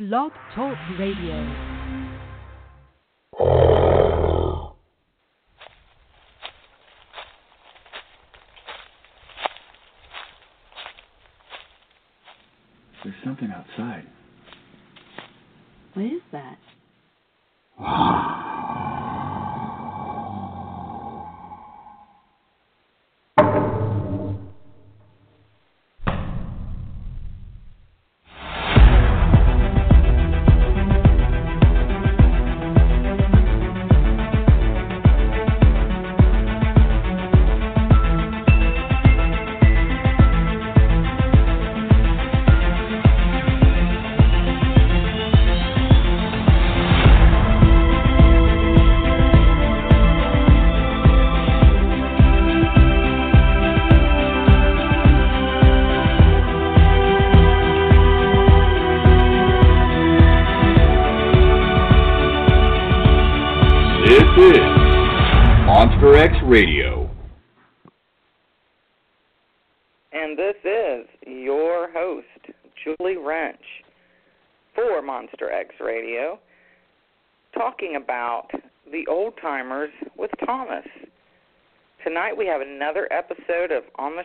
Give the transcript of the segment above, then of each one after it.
Blog Talk Radio. There's something outside. What is that?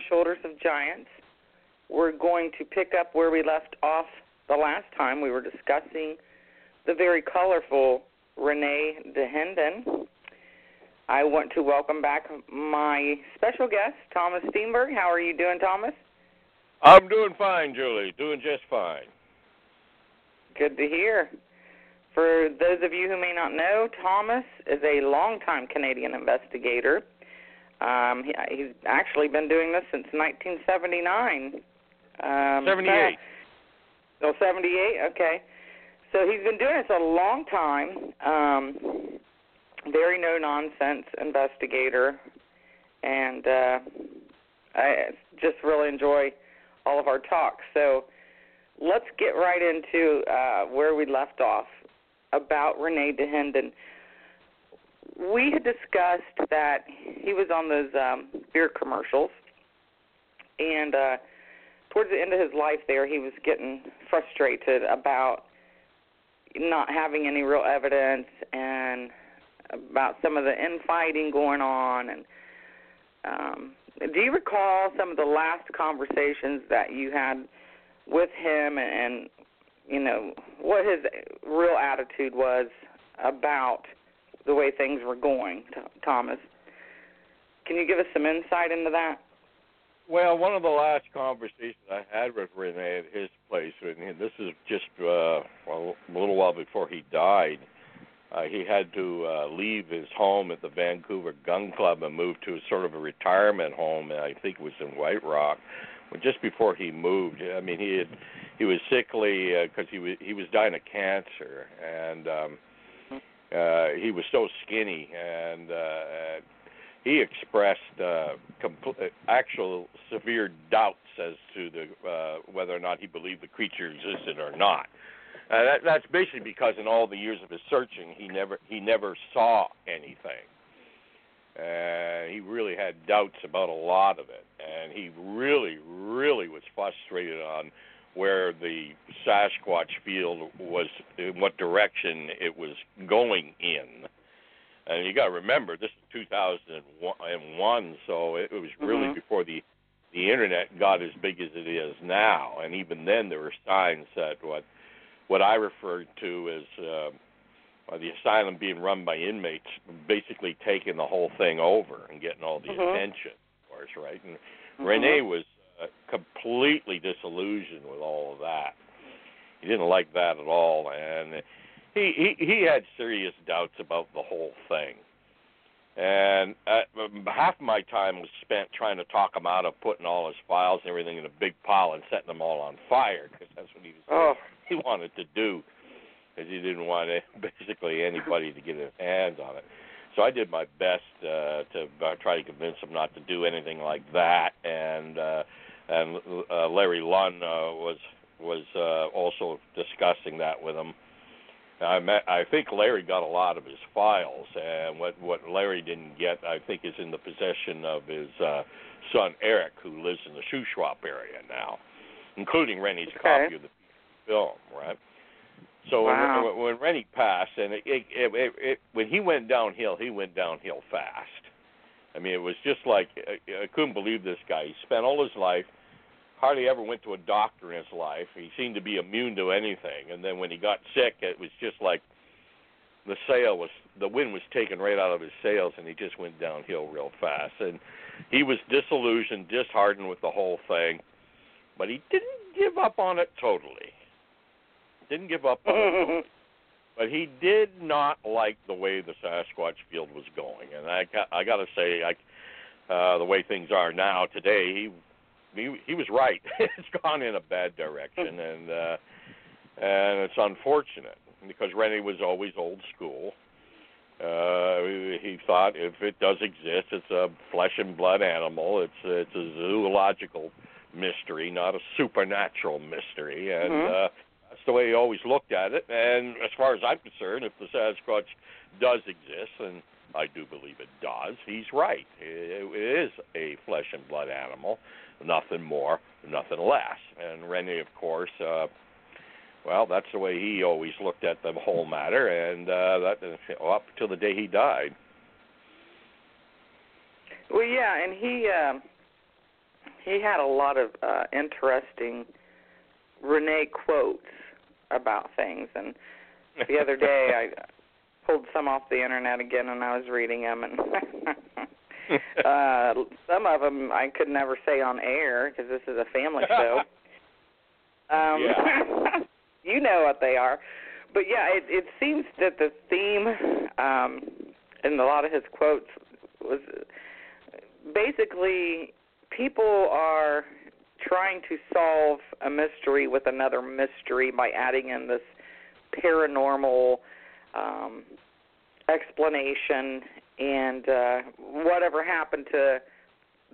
Shoulders of Giants. We're going to pick up where we left off the last time we were discussing the very colorful Rene Dahinden. I want to welcome back my special guest, Thomas Steenburg. How are you doing, Thomas? I'm doing fine, Julie. Doing just fine. Good to hear. For those of you who may not know, Thomas is a longtime Canadian investigator. Um, he, he's actually been doing this since 1979. Um, 78. Oh, 78? Okay. So he's been doing this a long time. Um, very no nonsense investigator, and uh, I just really enjoy all of our talks. So let's get right into uh, where we left off about Rene Dahinden. We had discussed that he was on those um, beer commercials, and uh, towards the end of his life, there he was getting frustrated about not having any real evidence and about some of the infighting going on. And um do you recall some of the last conversations that you had with him and, and you know what his real attitude was about the way things were going Thomas can you give us some insight into that Well, one of the last conversations I had with Rene at his place, and this is just uh, a little while before he died. Uh, he had to uh, leave his home at the Vancouver Gun Club and move to a sort of a retirement home. And I think it was in White Rock. But just before he moved, I mean, he had he was sickly because uh, he was he was dying of cancer, and um, uh, he was so skinny and. Uh, he expressed uh, compl- actual severe doubts as to the uh, whether or not he believed the creature existed or not. Uh, that, that's basically because in all the years of his searching, he never he never saw anything. Uh, he really had doubts about a lot of it, and he really, really was frustrated on where the Sasquatch field was, in what direction it was going in and you got to remember this is 2001, so it was really Mhm. before the the internet got as big as it is now. And even then, there were signs that what what I referred to as uh, uh, the asylum being run by inmates, basically taking the whole thing over and getting all the Mhm. attention, of course, right? And Mhm. Rene was uh, completely disillusioned with all of that. He didn't like that at all, and he he he had serious doubts about the whole thing. And uh, half my time was spent trying to talk him out of putting all his files and everything in a big pile and setting them all on fire because that's what he was Oh. he wanted to do because he didn't want basically anybody to get his hands on it. So I did my best uh, to uh, try to convince him not to do anything like that, and uh, and uh, Larry Lund uh, was was uh, also discussing that with him. I met, I think Larry got a lot of his files, and what what Larry didn't get, I think, is in the possession of his uh, son Eric, who lives in the Shuswap area now, including Rennie's Okay. copy of the film, right? So Wow. when, when Rennie passed, and it, it, it, it, it, when he went downhill, he went downhill fast. I mean, it was just like I, I couldn't believe this guy. He spent all his life, hardly ever went to a doctor in his life. He seemed to be immune to anything, and then when he got sick, it was just like the sail was the wind was taken right out of his sails, and he just went downhill real fast. And he was disillusioned, disheartened with the whole thing, but he didn't give up on it totally. Didn't give up on it totally. But he did not like the way the Sasquatch field was going, and I got I got to say, I, uh, the way things are now today, he he, he was right. it's gone in a bad direction, and uh, and it's unfortunate because Rennie was always old school. Uh, he thought if it does exist, it's a flesh and blood animal. It's it's a zoological mystery, not a supernatural mystery, and Mhm. uh, that's the way he always looked at it. And as far as I'm concerned, if the Sasquatch does exist, and I do believe it does, he's right. It, is a flesh and blood animal, nothing more, nothing less. And Rennie, of course. Uh, well, that's the way he always looked at the whole matter, and uh, that well, up until the day he died. Well, yeah, and he uh, he had a lot of uh, interesting Rene quotes about things. And the other day, I pulled some off the internet again, and I was reading them, and uh, some of them I could never say on air because this is a family show. Um, Yeah. you know what they are, but yeah, it, it seems that the theme um, in a lot of his quotes was basically people are trying to solve a mystery with another mystery by adding in this paranormal um, explanation and uh, whatever happened to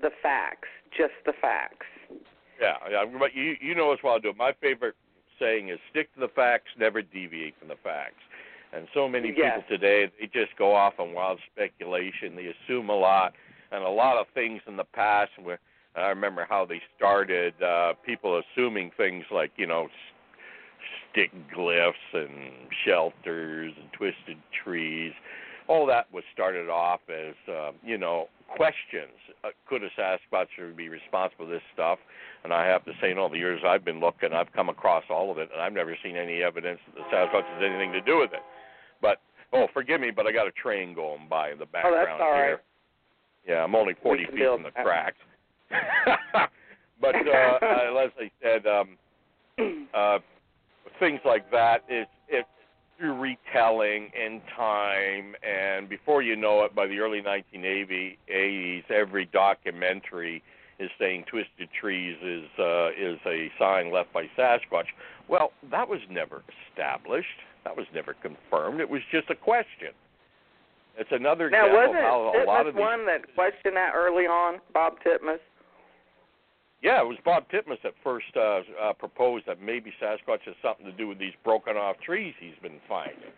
the facts, just the facts. Yeah, yeah, but you you know as well, I do my favorite saying is stick to the facts, never deviate from the facts. And so many Yes. people today they just go off on wild speculation. They assume a lot, and a lot of things in the past where I remember how they started. Uh, people assuming things like you know stick glyphs and shelters and twisted trees. All that was started off as uh, you know questions. Uh, could a Sasquatch be responsible for this stuff? And I have to say, in all the years I've been looking, I've come across all of it, and I've never seen any evidence that the Sasquatch has anything to do with it. But oh, forgive me, but I got a train going by in the Oh, that's background right. here. Yeah, I'm only 40 feet from the tracks. but uh, uh, Leslie said um, uh, things like that is it through retelling in time, and before you know it, by the early 1980s, every documentary is saying twisted trees is uh, is a sign left by Sasquatch. Well, that was never established. That was never confirmed. It was just a question. It's another Now, example wasn't of how a lot of these one that questioned that early on, Bob Titmus? Yeah, it was Bob Titmus that first uh, uh, proposed that maybe Sasquatch has something to do with these broken off trees he's been finding.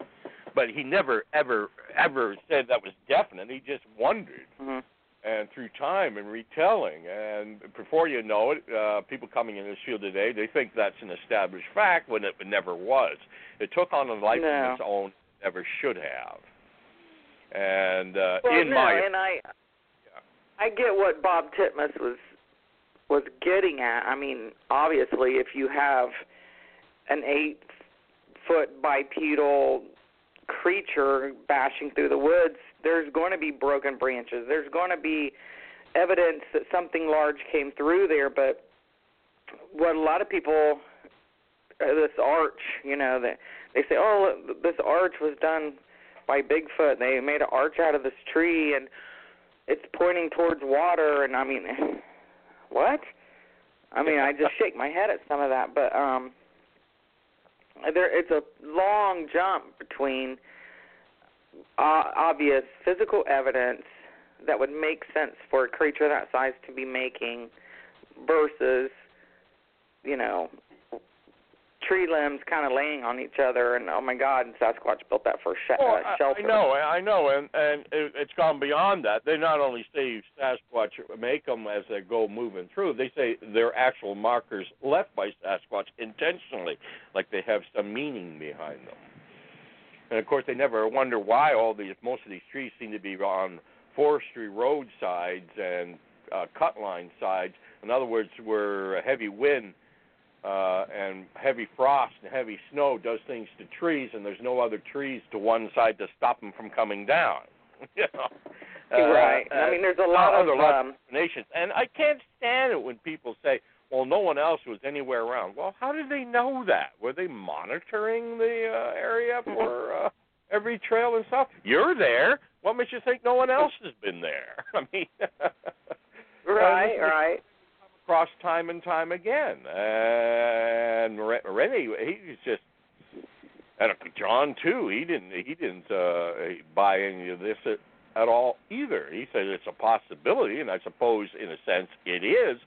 But he never, ever, ever said that was definite. He just wondered. hmm And through time and retelling, and before you know it, uh, people coming in this field today, they think that's an established fact when it never was. It took on a life No. of its own, it never should have. And uh, Well, in no, my and I, I get what Bob Titmus was was getting at. I mean, obviously, if you have an eight foot bipedal creature bashing through the woods, there's going to be broken branches. There's going to be evidence that something large came through there. But what a lot of people, uh, this arch, you know, that they say, oh, this arch was done by Bigfoot. They made an arch out of this tree and it's pointing towards water and I mean what? I mean, I just shake my head at some of that, but um there it's a long jump between uh, obvious physical evidence that would make sense for a creature that size to be making versus you know tree limbs kind of laying on each other, and oh my God, and Sasquatch built that for sh- Well, uh, I- shelter. I know, I know, and and it, it's gone beyond that. They not only say Sasquatch make them as they go moving through, they say they're actual markers left by Sasquatch intentionally, like they have some meaning behind them. And of course, they never wonder why all these most of these trees seem to be on forestry roadsides and uh, cut line sides. In other words, where a heavy wind uh, and heavy frost and heavy snow does things to trees, and there's no other trees to one side to stop them from coming down. you know, Uh, right. I mean, there's a lot of um, explanations, and I can't stand it when people say, "Well, no one else was anywhere around." Well, how did they know that? Were they monitoring the uh, area for uh, every trail and stuff? You're there. What makes you think no one else has been there? I mean, right, uh, right. Across time and time again. And Re- Rennie, he's just, and John too. He didn't, he didn't uh, buy any of this at, at all either. He said it's a possibility, and I suppose in a sense it is.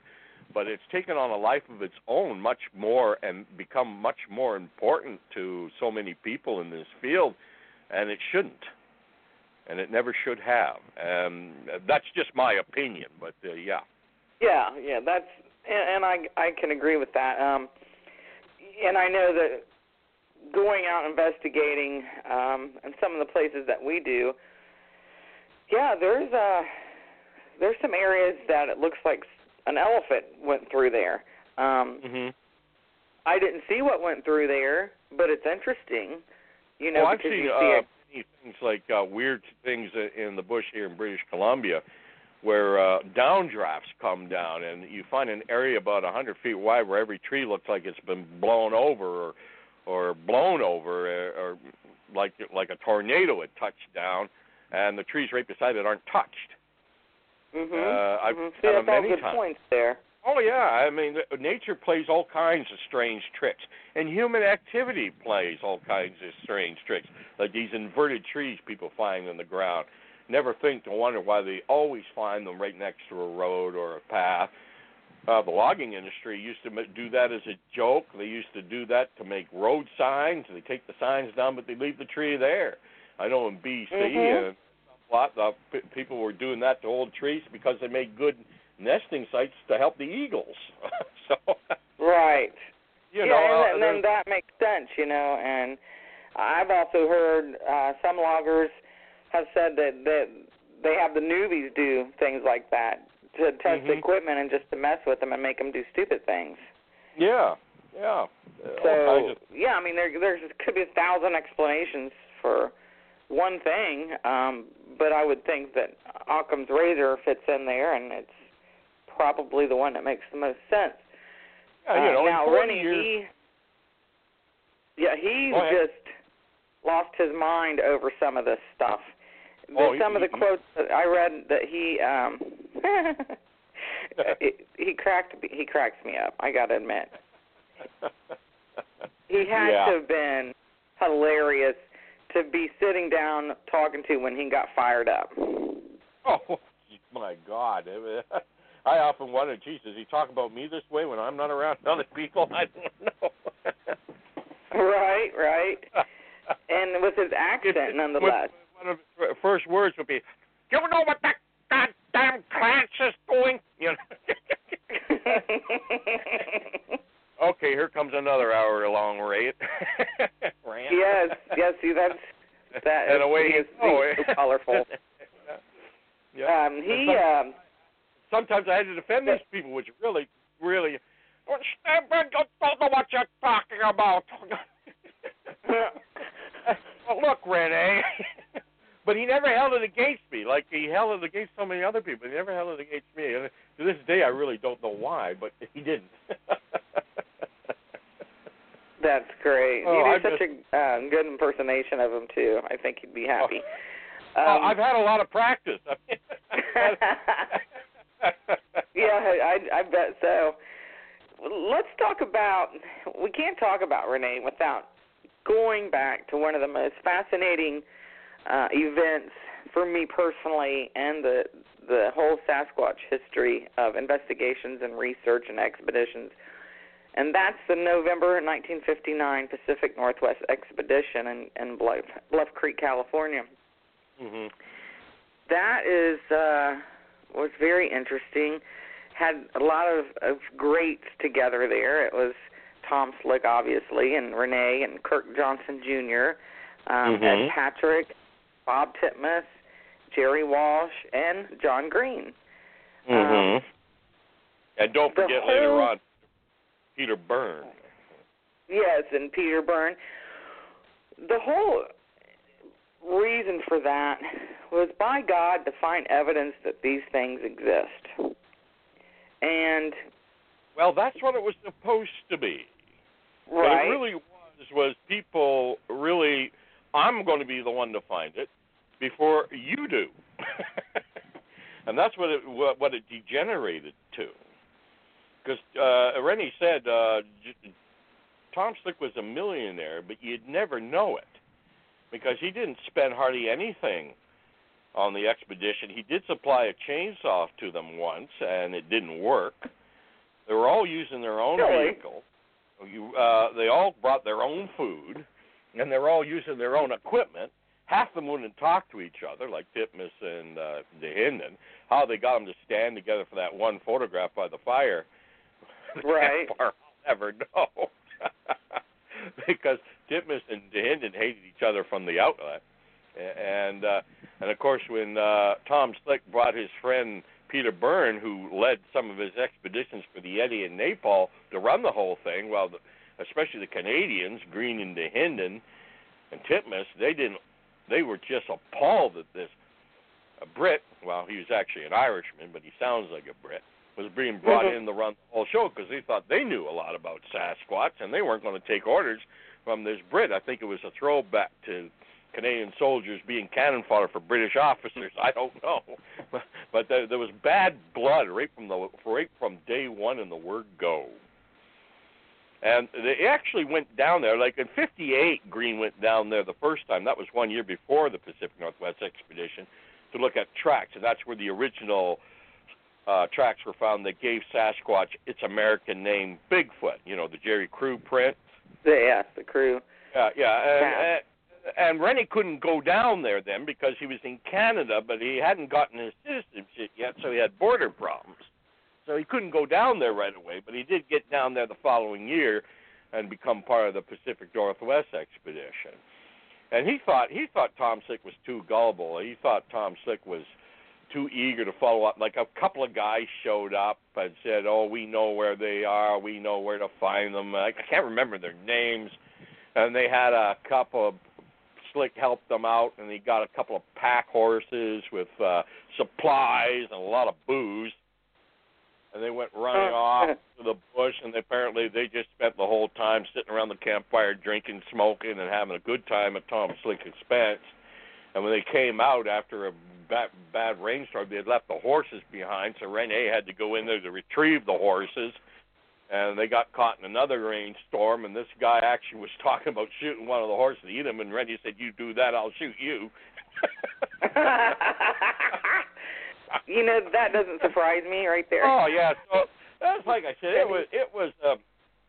But it's taken on a life of its own, much more, and become much more important to so many people in this field, and it shouldn't, and it never should have. And that's just my opinion, but uh, yeah. Yeah, yeah, that's and, and I I can agree with that. Um and I know that going out investigating um and some of the places that we do, yeah, there's uh there's some areas that it looks like an elephant went through there. Um Mhm. I didn't see what went through there, but it's interesting, you know, well, I've because seen you uh, see it. many things like uh, weird things in the bush here in British Columbia, where uh, downdrafts come down, and you find an area about a hundred feet wide where every tree looks like it's been blown over or or blown over, or, or like like a tornado had touched down, and the trees right beside it aren't touched. Mhm. uh, I've mhm. had See, them that's all many good times. points there. Oh yeah, I mean nature plays all kinds of strange tricks, and human activity plays all kinds of strange tricks, like these inverted trees people find in the ground. Never think to wonder why they always find them right next to a road or a path. Uh, the logging industry used to do that as a joke. They used to do that to make road signs. They take the signs down, but they leave the tree there. I know in BC Mhm. and a lot of people were doing that to old trees because they made good nesting sites to help the eagles. so, Right. you yeah, know, uh, and, then, then that makes sense, you know. And I've also heard uh, some loggers have said that that they have the newbies do things like that to test Mhm. equipment and just to mess with them and make them do stupid things. yeah, yeah. Uh, So yeah, I mean there there's could be a thousand explanations for one thing, um, but I would think that Occam's razor fits in there, and it's probably the one that makes the most sense. yeah, you Uh, know, in now Rennie, years, he, yeah, he just lost his mind over some of this stuff. Oh, he- some of the he- quotes that I read that he um it, he cracked he cracks me up. I got to admit, he had yeah. to have been hilarious to be sitting down talking to when he got fired up. Oh my God! I often wonder, geez, does he talk about me this way when I'm not around other people? I don't know. Right, right. And with his accent, nonetheless. One of first words would be, "You know what that goddamn Clarence is doing?" You know. okay, here comes another hour-long rant. rant. yes, yes. See, that's that and away he is he's so colorful. yeah. Um, he Some- um, sometimes I had to defend these people, which really, really. Well, Stephen, you don't know what you're talking about. well, look, Rene. But he never held it against me, like he held it against so many other people. He never held it against me. And to this day, I really don't know why, but he didn't. that's great. Oh, you I do such a uh, good impersonation of him too. I think he'd be happy. Well, Um, I've had a lot of practice. yeah, I I bet so. Let's talk about. We can't talk about Rene without going back to one of the most fascinating uh, events for me personally, and the the whole Sasquatch history of investigations and research and expeditions. and that's the November 1959 Pacific Northwest Expedition in, in Bluff, Bluff Creek, California. Mhm. That is uh, was very interesting. Had a lot of, of greats together there. It was Tom Slick, obviously, and Rene and Kirk Johnson Jr., um, Mhm. Ed Patrick, Bob Titmus, Jerry Walsh, and John Green. Mhm. and don't forget later on Peter Byrne. Yes, and Peter Byrne. The whole reason for that was by God to find evidence that these things exist. And Well, that's what it was supposed to be. Right. What it really was was people I'm going to be the one to find it before you do. and that's what it what, what it degenerated to. Because uh, Rennie said uh, J- Tom Slick was a millionaire, but you'd never know it because he didn't spend hardly anything on the expedition. He did supply a chainsaw to them once, and it didn't work. They were all using their own Really? vehicle. You, uh, they all brought their own food, and they're all using their own equipment. Half of them wouldn't talk to each other, like Titmus and uh, Dahinden. How they got them to stand together for that one photograph by the fire, Right. I'll never know. because Titmus and Dahinden hated each other from the outlet, and uh, and of course when uh, Tom Slick brought his friend Peter Byrne, who led some of his expeditions for the Yeti and Nepal, to run the whole thing, well, the, especially the Canadians, Green and Dahinden and Titmus, they didn't. They were just appalled that this a Brit, well, he was actually an Irishman, but he sounds like a Brit, was being brought Mhm. in to run the whole show because they thought they knew a lot about Sasquatch and they weren't going to take orders from this Brit. I think it was a throwback to Canadian soldiers being cannon fodder for British officers. I don't know, but, but there, there was bad blood right from the right from day one in the word go. And they actually went down there. Like in '58, Green went down there the first time. That was one year before the Pacific Northwest expedition to look at tracks, and that's where the original uh, tracks were found that gave Sasquatch its American name, Bigfoot. You know, the Jerry Crew print. yes, the crew. Yeah, yeah, and, Yeah. and and Rennie couldn't go down there then because he was in Canada, but he hadn't gotten his citizenship yet, so he had border problems. So he couldn't go down there right away, but he did get down there the following year and become part of the Pacific Northwest expedition. And he thought he thought Tom Slick was too gullible. He thought Tom Slick was too eager to follow up. Like a couple of guys showed up and said, "Oh, we know where they are. We know where to find them." I can't remember their names. And they had a couple of Slick helped them out, and he got a couple of pack horses with uh, supplies and a lot of booze. And they went running oh. off to the bush, and apparently they just spent the whole time sitting around the campfire, drinking, smoking, and having a good time at Tom Slick's expense. And when they came out after a bad, bad rainstorm, they had left the horses behind, so Rene had to go in there to retrieve the horses. And they got caught in another rainstorm, and this guy actually was talking about shooting one of the horses to eat him, and Rennie said, "You do that, I'll shoot you." you know that doesn't surprise me right there. Oh yeah, so that's like I said, it was it was a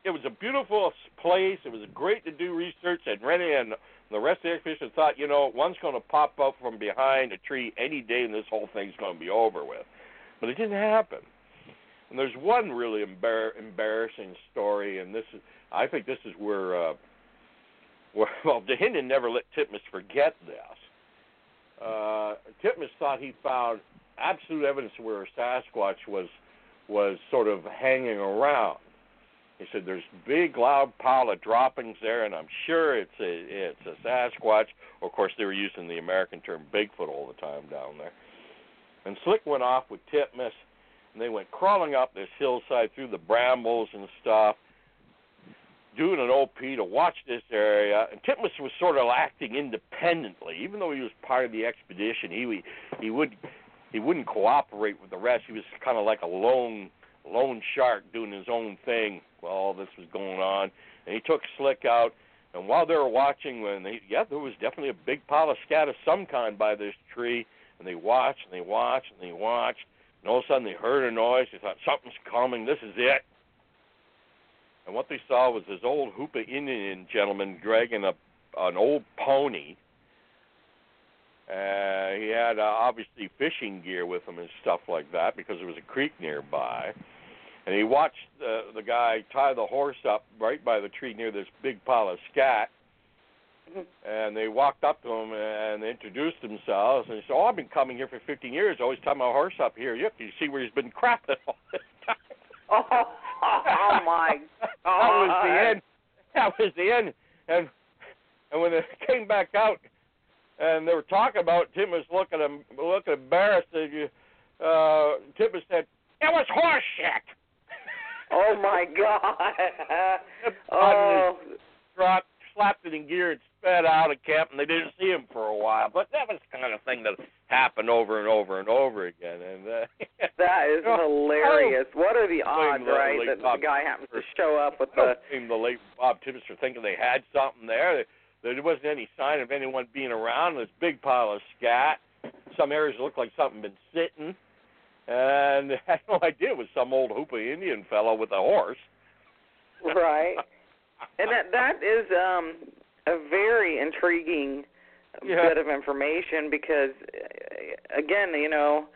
it was a beautiful place. It was great to do research, and Rennie and the rest of the expedition thought, you know, one's going to pop up from behind a tree any day, and this whole thing's going to be over with. But it didn't happen. And there's one really embar- embarrassing story, and this is I think this is where uh, well, Dahinden never let Titmus forget this. Uh, Titmus thought he found absolute evidence where a Sasquatch was was sort of hanging around. He said there's big loud pile of droppings there, and I'm sure it's a it's a Sasquatch. Of course, they were using the American term Bigfoot all the time down there. And Slick went off with Titmus, and they went crawling up this hillside through the brambles and stuff, doing an OP to watch this area. And Titmus was sort of acting independently, even though he was part of the expedition. He he would he wouldn't cooperate with the rest. He was kind of like a lone lone shark doing his own thing while all this was going on. And he took Slick out. And while they were watching, when they yeah, there was definitely a big pile of scat of some kind by this tree. And they watched and they watched and they watched. And all of a sudden they heard a noise. They thought something's coming. This is it. and what they saw was this old Hoopa Indian gentleman dragging a an old pony. Uh, he had uh, obviously fishing gear with him and stuff like that because there was a creek nearby. And he watched uh, the guy tie the horse up right by the tree near this big pile of scat. And they walked up to him and introduced themselves. And he said, "Oh, I've been coming here for 15 years. Always tie my horse up here. Yep, you see where he's been crapping all this time." Oh, oh my that was the end. That was the end. And and when they came back out and they were talking about Tim was looking looking embarrassed. And you, uh, Tim said, "It was horse shit." Oh my God! Oh. Oh, Trot slapped it in gear and sped out of camp, and they didn't see him for a while. But that was the kind of thing that happened over and over and over again. And uh, that is hilarious. What are the odds, the right, that Bob the guy happens to show up with the don't blame the late Bob Tibbs for thinking they had something there. There wasn't any sign of anyone being around. This big pile of scat. Some areas looked like something been sitting, and I had no idea it was some old Hoopa Indian fellow with a horse. right? And that that is um a very intriguing Yeah. bit of information because again, you know,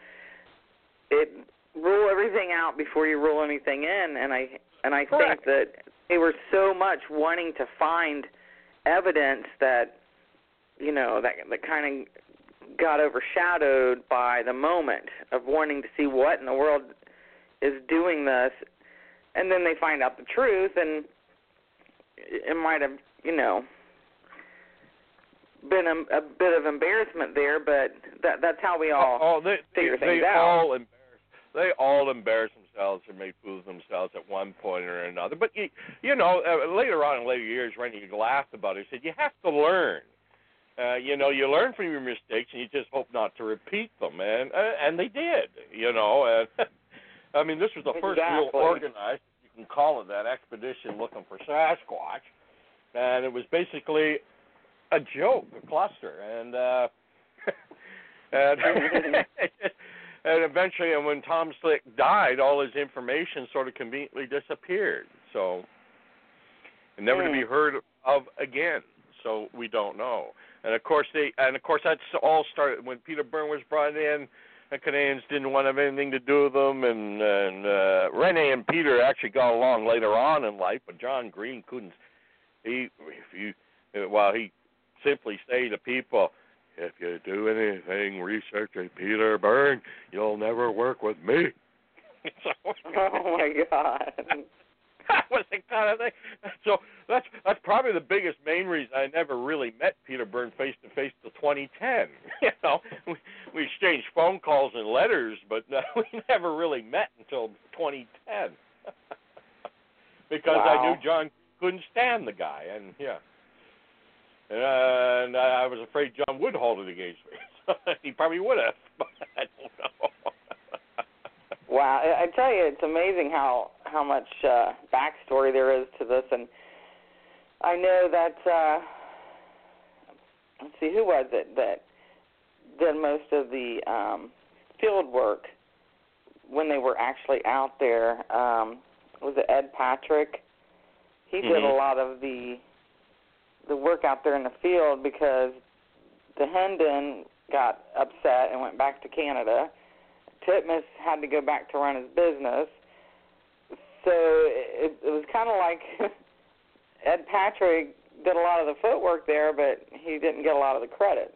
it rule everything out before you rule anything in and I and I Correct. think that they were so much wanting to find evidence that you know that that kind of got overshadowed by the moment of wanting to see what in the world is doing this and then they find out the truth and it might have you know been a, a bit of embarrassment there but that that's how we all oh, they, figure they, things they out. all embarrass they all embarrass themselves or made fools of themselves at one point or another. But you, you know, uh, later on in later years, Rennie laughed about it. He said, "You have to learn. Uh, you know, you learn from your mistakes, and you just hope not to repeat them." And uh, and they did. You know, and I mean, this was the first real organized, you can call it that, expedition looking for Sasquatch, and it was basically a joke, a cluster, and. uh and and eventually, and when Tom Slick died, all his information sort of conveniently disappeared. So, and never to Hmm. be heard of again. So we don't know. And of course, they and of course that's all started when Peter Byrne was brought in. The Canadians didn't want to have anything to do with them, and and uh, Rene and Peter actually got along later on in life, but John Green couldn't. He, if you, while he simply say to people, if you do anything researching Peter Byrne, you'll never work with me. oh my god that was the kind of thing. So that's that's probably the biggest main reason I never really met Peter Byrne face to face till 2010. You know, we, we exchanged phone calls and letters, but uh, we never really met until 2010 because I knew John couldn't stand the guy, and yeah, and I was afraid John would hold it against me. he probably would have, but I don't know. Wow, I I tell you, it's amazing how how much uh, backstory there is to this, and I know that. uh Let's see, who was it that did most of the um, field work when they were actually out there? Um, was it Ed Patrick? He did a Mhm. lot of the the work out there in the field because Dahinden got upset and went back to Canada. Titmus had to go back to run his business. So it, it was kind of like Ed Patrick did a lot of the footwork there, but he didn't get a lot of the credit.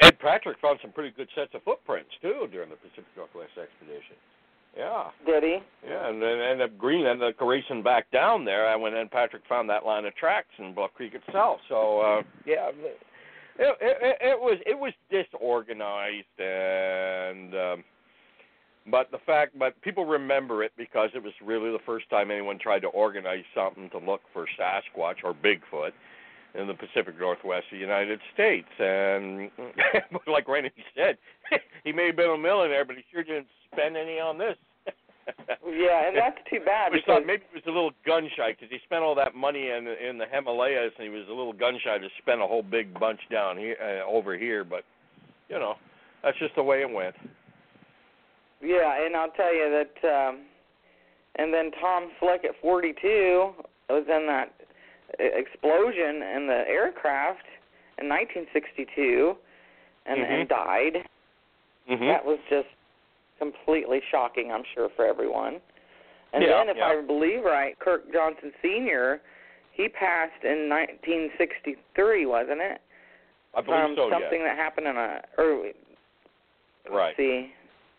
Ed Patrick found some pretty good sets of footprints too during the Pacific Northwest expedition. Yeah, Did he? yeah, and then ended up Green ended up racing back down there I went Ed Patrick found that line of tracks in Bluff Creek itself. So uh, yeah, it, it, it, it was it was disorganized and. Um, but the fact, but people remember it because it was really the first time anyone tried to organize something to look for Sasquatch or Bigfoot in the Pacific Northwest of the United States. And like Randy said, he may have been a millionaire, but he sure didn't spend any on this. Yeah, and that's too bad We thought maybe he was a little gun shy because he spent all that money in in the Himalayas, and he was a little gun shy to spend a whole big bunch down here uh, over here. But you know, that's just the way it went. yeah, and I'll tell you that. um And then Tom Slick at 42 was in that explosion in the aircraft in 1962 and Mhm. and died. Mhm. That was just completely shocking, I'm sure, for everyone. And Yeah, then, if yeah. I believe right, Kirk Johnson Sr. he passed in 1963, wasn't it? I believe From so. something yes. that happened in a early. Let's Right. see,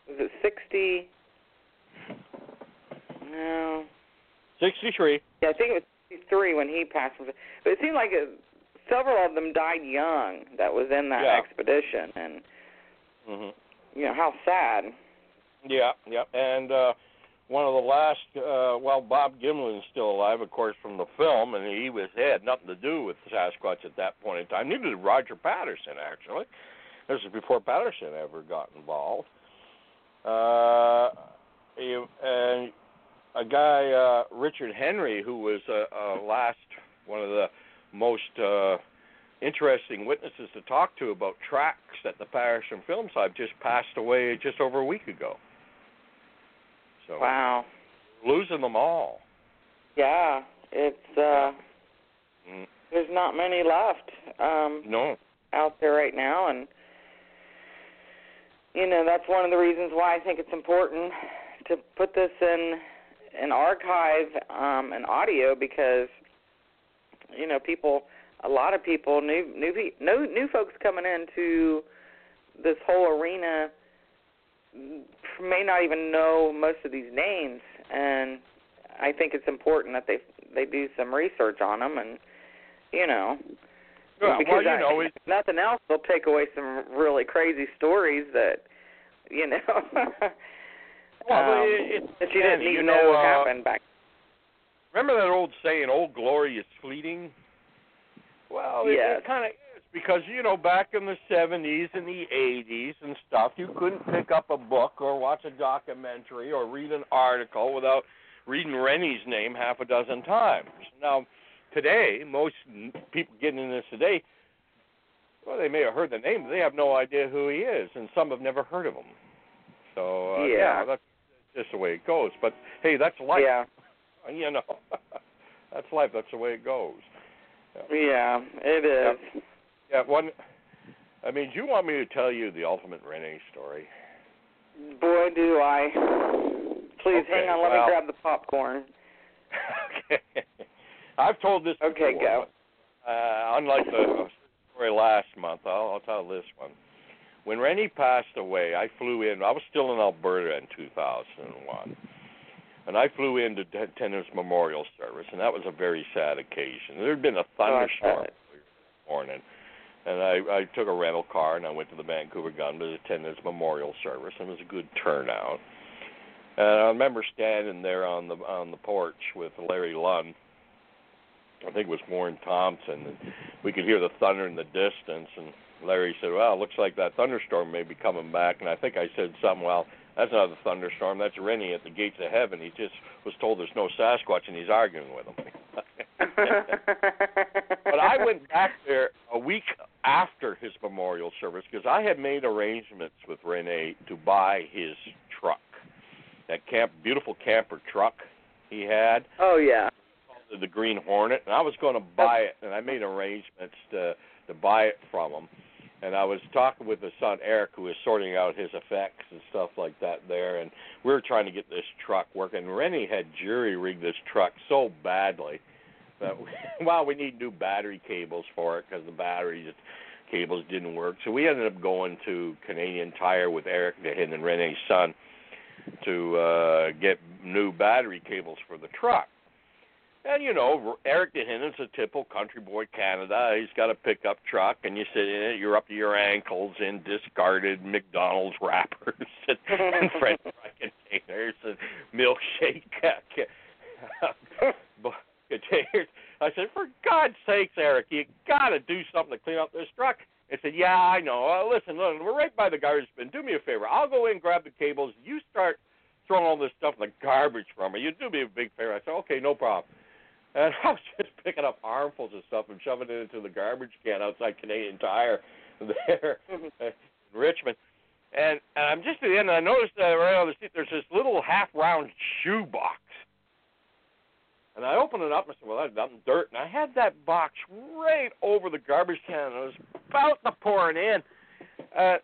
was it 60? No. Sixty-three. Yeah, I think it was 63 when he passed. But it seemed like it, several of them died young that was in that Yeah. expedition, and Mhm. you know how sad. Yeah, yeah. And uh one of the last uh well Bob Gimlin's still alive of course from the film and he was he had nothing to do with Sasquatch at that point in time. Neither did Roger Patterson actually. This was before Patterson ever got involved. Uh he, and a guy uh Richard Henry who was uh, uh last one of the most uh interesting witnesses to talk to about tracks at the Patterson Film Site just passed away just over a week ago. So Wow. losing them all. Yeah, it's uh Mm, there's not many left um No. out there right now and you know that's one of the reasons why I think it's important to put this in an archive um and audio because you know people a lot of people new new pe- new new folks coming into this whole arena may not even know most of these names. And I think it's important that they they do some research on them and you know because well, you I- know, it, nothing else they'll take away some really crazy stories that you know well, um, it, it's that you didn't you even know, what uh, happened back Remember that old saying, "Old glory is fleeting." Well, it, Yes. it kind of is because you know back in the '70s and the '80s and stuff, you couldn't pick up a book or watch a documentary or read an article without reading Rennie's name half a dozen times. Now, today, most people getting in this today, well, they may have heard the name, but they have no idea who he is, and some have never heard of him. So uh, Yeah. that's just the way it goes. But hey, that's life. yeah You know, that's life. That's the way it goes. yeah it is Yeah, one. I mean, do you want me to tell you the ultimate Rene story? boy do I please Okay, hang on let well- me grab the popcorn okay. I've told this Okay, before, go. but, uh, unlike the story last month, I'll, I'll tell this one. When Rennie passed away, I flew in. I was still in Alberta in 2001, and I flew in to attend his memorial service, and that was a very sad occasion. There had been a oh, thunderstorm bet. this morning, and I, I took a rental car and I went to the Vancouver Gun to attend his memorial service, and it was a good turnout. And I remember standing there on the on the porch with Larry Lund. I think it was Warren Thompson, and we could hear the thunder in the distance. And Larry said, "Well, it looks like that thunderstorm may be coming back." And I think I said something. Well, that's not a thunderstorm. That's Rennie at the gates of heaven. He just was told there's no Sasquatch, and he's arguing with him. but I went back there a week after his memorial service because I had made arrangements with Rene to buy his truck, that camp, beautiful camper truck he had, oh yeah the Green Hornet, and I was going to buy it, and I made arrangements to to buy it from him. And I was talking with his son Eric, who was sorting out his effects and stuff like that there, and we were trying to get this truck working. Rennie had jury rigged this truck so badly that wow, we need new battery cables for it because the batteries cables didn't work. So we ended up going to Canadian Tire with Eric and Rene's son to uh get new battery cables for the truck. And you know, Eric Dahinden's a typical country boy Canada. He's got a pickup truck, and you sit in it. You're up to your ankles in discarded McDonald's wrappers and, and French fry containers and milkshake containers. I said, for God's sakes, Eric, you got to do something to clean up this truck. He said, Yeah, I know. Uh, listen, listen, we're right by the garbage bin. Do me a favor. I'll go in, grab the cables. You start throwing all this stuff in the garbage from me. You do me a big favor. I said, Okay, no problem. And I was just picking up armfuls of stuff and shoving it into the garbage can outside Canadian Tire there in Richmond. And, and I'm just at the end, and I noticed that right on the seat there's this little half round shoe box. And I opened it up and I said, "Well, that's nothing dirt." And I had that box right over the garbage can. And I was about to pour it in. Uh,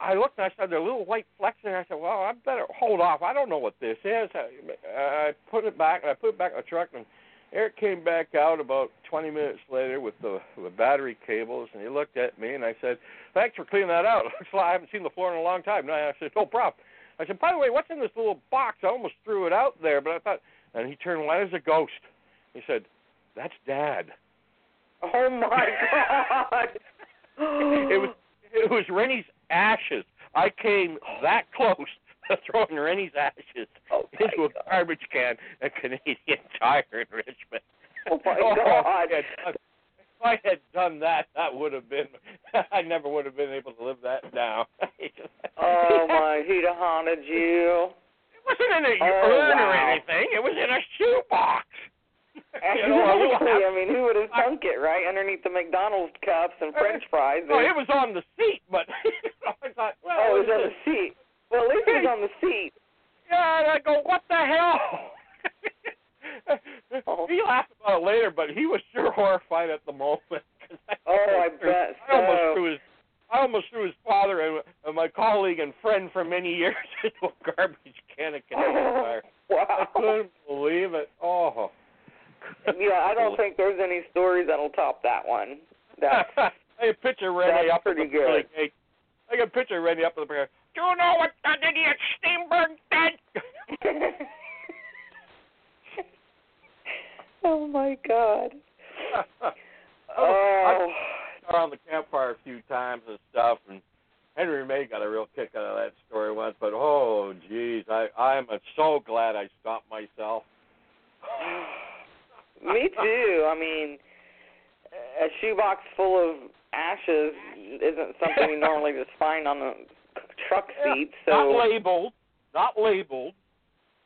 I looked and I saw there little white flecks in there. I said, "Well, I better hold off. I don't know what this is." I, I put it back. and I put it back in the truck, and Eric came back out about 20 minutes later with the the battery cables, and he looked at me and I said, "Thanks for cleaning that out. Looks like I haven't seen the floor in a long time." And I said, "No problem." I said, "By the way, what's in this little box? I almost threw it out there, but I thought." And he turned white as a ghost. He said, "That's Dad." Oh my God! it was it was Rennie's ashes. I came that close throwing Rene's ashes Oh into a God. garbage can at Canadian Tire in Richmond. Oh my oh, if God! I had If I had done that, that would have been. I never would have been able to live that down. Oh my! He'd have haunted you. It wasn't in a Oh, urn or anything. It was in a shoebox. You know, a Exactly. I mean, who would have sunk it right underneath the McDonald's cups and French fries? No, it was on the seat, but I thought, well, oh, it was on the seat. Well, at least was on the seat. Yeah, and I go, what the hell? Oh. He laughed about it later, but he was sure horrified at the moment. I Oh, I threw- bet I almost so. threw his, I almost threw his father and, and my colleague and friend for many years into a garbage can of Tire. I Wow. couldn't believe it. Oh. Yeah, I don't think there's any stories that'll top that one. That's I can picture Rene that's up pretty the good. gate. I can picture Rene up at the pearly gate. Do you know what that idiot Steenburg did? oh my God. oh. Oh. around the campfire a few times and stuff, and Henry May got a real kick out of that story once. But oh, geez, I I'm so glad I stopped myself. Me too. I mean, a shoebox full of ashes isn't something you normally just find on a truck seat. So Not labeled, not labeled,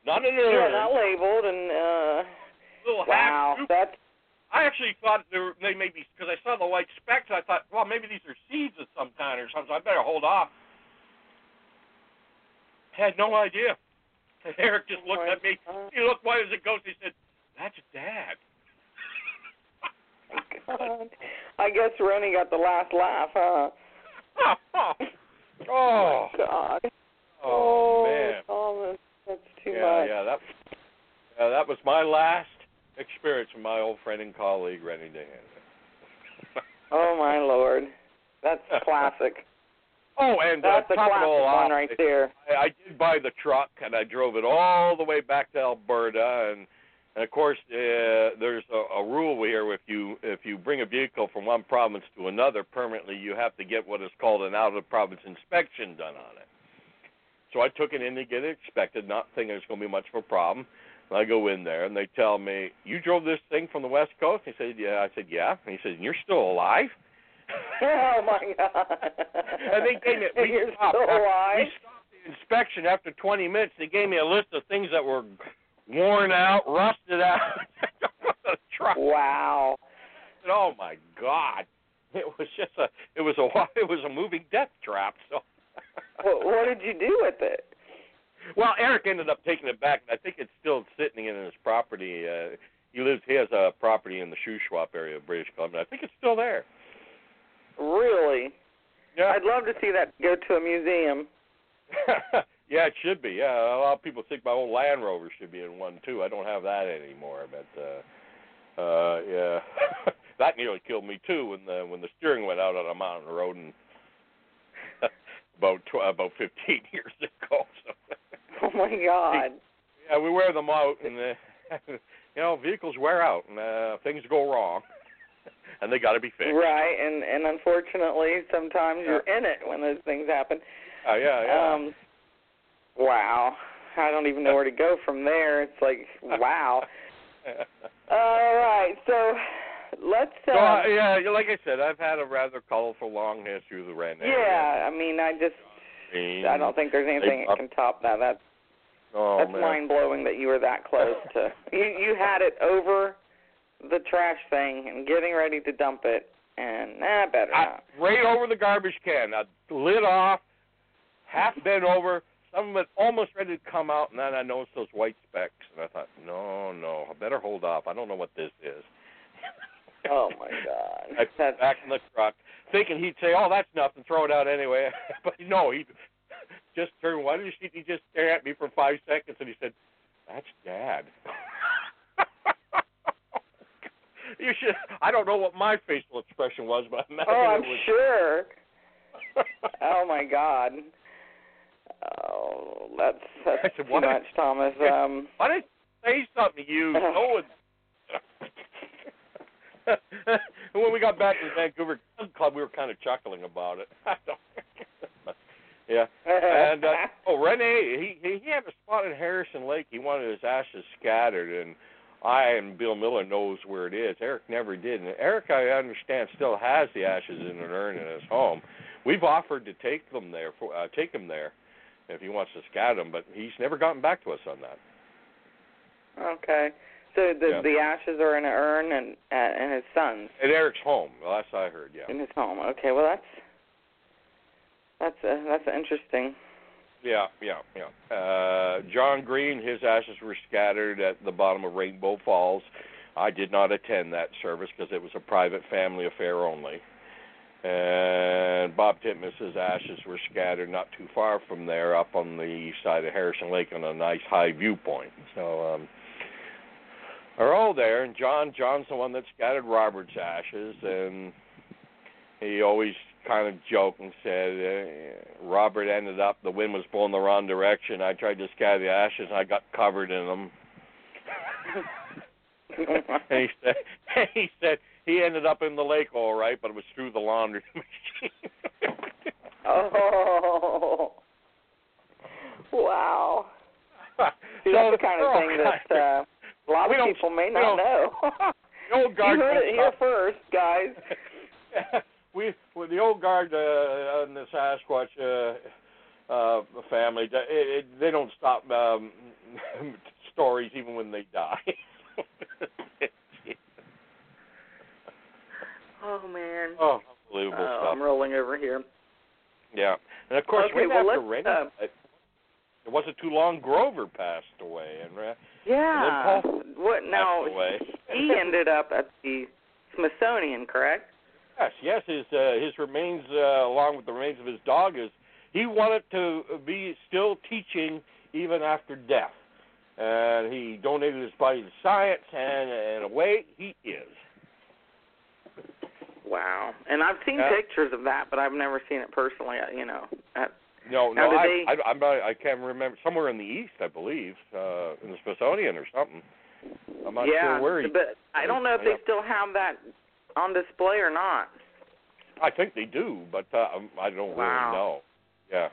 not in an yeah, not labeled, and uh, little wow, half. that's I actually thought they, were, they may be because I saw the white specks. I thought, well, maybe these are seeds of some kind or something. So I better hold off. Had no idea. And Eric just looked at me. He looked white as a ghost. He said, "That's Dad." God. I guess Rene got the last laugh, huh? oh, oh man. Thomas, that's too yeah, much. yeah, that yeah, that was my last experience with my old friend and colleague Rene Dahinden. Oh my lord, that's classic. oh, and That's uh, a classic off, one right there. I, I did buy the truck and I drove it all the way back to Alberta and. And of course, uh, there's a, a rule here: if you if you bring a vehicle from one province to another permanently, you have to get what is called an out-of-province inspection done on it. So I took it in to get it inspected, not thinking it's going to be much of a problem. And I go in there, and they tell me, "You drove this thing from the West Coast?" He said, "Yeah." I said, "Yeah." And he said, "You're still alive?" Oh my God. and they gave me. We You're stopped, still alive. We stopped the inspection after 20 minutes. They gave me a list of things that were worn out, rusted out. the truck. Wow. And, oh my God! It was just a. It was a. It was a moving death trap. So. What, what did you do with it? Well, Eric ended up taking it back, I think it's still sitting in his property. Uh, he lives. He has a property in the Shuswap area of British Columbia. I think it's still there. Really? Yeah. I'd love to see that go to a museum. yeah, it should be. Yeah, a lot of people think my old Land Rover should be in one too. I don't have that anymore, but uh uh yeah. that nearly killed me too when the when the steering went out on a mountain road and about tw- about 15 years ago. So Oh my God. yeah, we wear them out and uh, you know, vehicles wear out and uh things go wrong. and they got to be fixed. Right, and and unfortunately, sometimes you're in it when those things happen. Uh, yeah, yeah. Um, wow. I don't even know where to go from there. It's like, wow. All right, so let's. Uh, yeah, like I said, I've had a rather colorful long history with the area. yeah, I mean, I just, I don't think there's anything that can top that. That's Oh, that's mind blowing that you were that close to. You you had it over the trash thing and getting ready to dump it, and nah, better I, not. right over the garbage can. I lid off, half bent over, some of it almost ready to come out, and then I noticed those white specks, and I thought, no, no, I better hold off. I don't know what this is. Oh my God. I That's back in the truck, thinking he'd say, "Oh, that's nothing, throw it out anyway." but no, he just turned. Why did he? He just stare at me for five seconds, and he said, "That's Dad." you should. I don't know what my facial expression was, but I imagine Oh, I'm it was. sure. Oh my God. Oh, that's that's I said, too much, Thomas. Um, Why didn't you say something to you? No one. When we got back to the Vancouver Club, we were kind of chuckling about it. yeah. And uh, oh, Rene, he, he he had a spot in Harrison Lake. He wanted his ashes scattered, and I and Bill Miller knows where it is. Eric never did, and Eric, I understand, still has the ashes in an urn in his home. We've offered to take them there, for, uh, take him there, if he wants to scatter them, but he's never gotten back to us on that. okay. So the Yeah. the ashes are in an urn and uh, and his son's At Eric's home, last I heard, yeah. in his home. Okay. Well, that's that's uh, that's interesting. Yeah, yeah, yeah. Uh, John Green, his ashes were scattered at the bottom of Rainbow Falls. I did not attend that service because it was a private family affair only. And Bob Titmus's ashes were scattered not too far from there, up on the east side of Harrison Lake on a nice high viewpoint. So, um, are all there. And John, John's the one that scattered Robert's ashes, and he always kind of joked and said, uh, Robert ended up, the wind was blowing the wrong direction. I tried to scatter the ashes, and I got covered in them. and he said, he said he ended up in the lake all right, but it was through the laundry machine. oh. Wow. See, So the kind of thing that uh, a lot We of don't- people may not know. the old you guard heard it here first, guys. we with the old guard uh, and the Sasquatch uh, uh, family, it, it, they don't stop um, stories even when they die. Oh man. oh, unbelievable Oh, stuff. I'm rolling over here. Yeah, and of course, Okay, right well, after let's, Rene, uh, it wasn't too long. Grover passed away, and uh, Yeah. Paul What now? away. He ended up at the Smithsonian, correct? Yes, yes. His uh, his remains, uh, along with the remains of his dog, is he wanted to be still teaching even after death, and he donated his body to science, and in a way, he is. Wow. And I've seen Yeah. pictures of that, but I've never seen it personally. uh, You know. At, No, Now, no, I, they- I, I'm not, I can't remember. Somewhere in the east, I believe, uh, in the Smithsonian or something. I'm not yeah, sure where he. but I don't know if they still have that on display or not. I think they do, but uh, I don't Wow. really know. Yeah.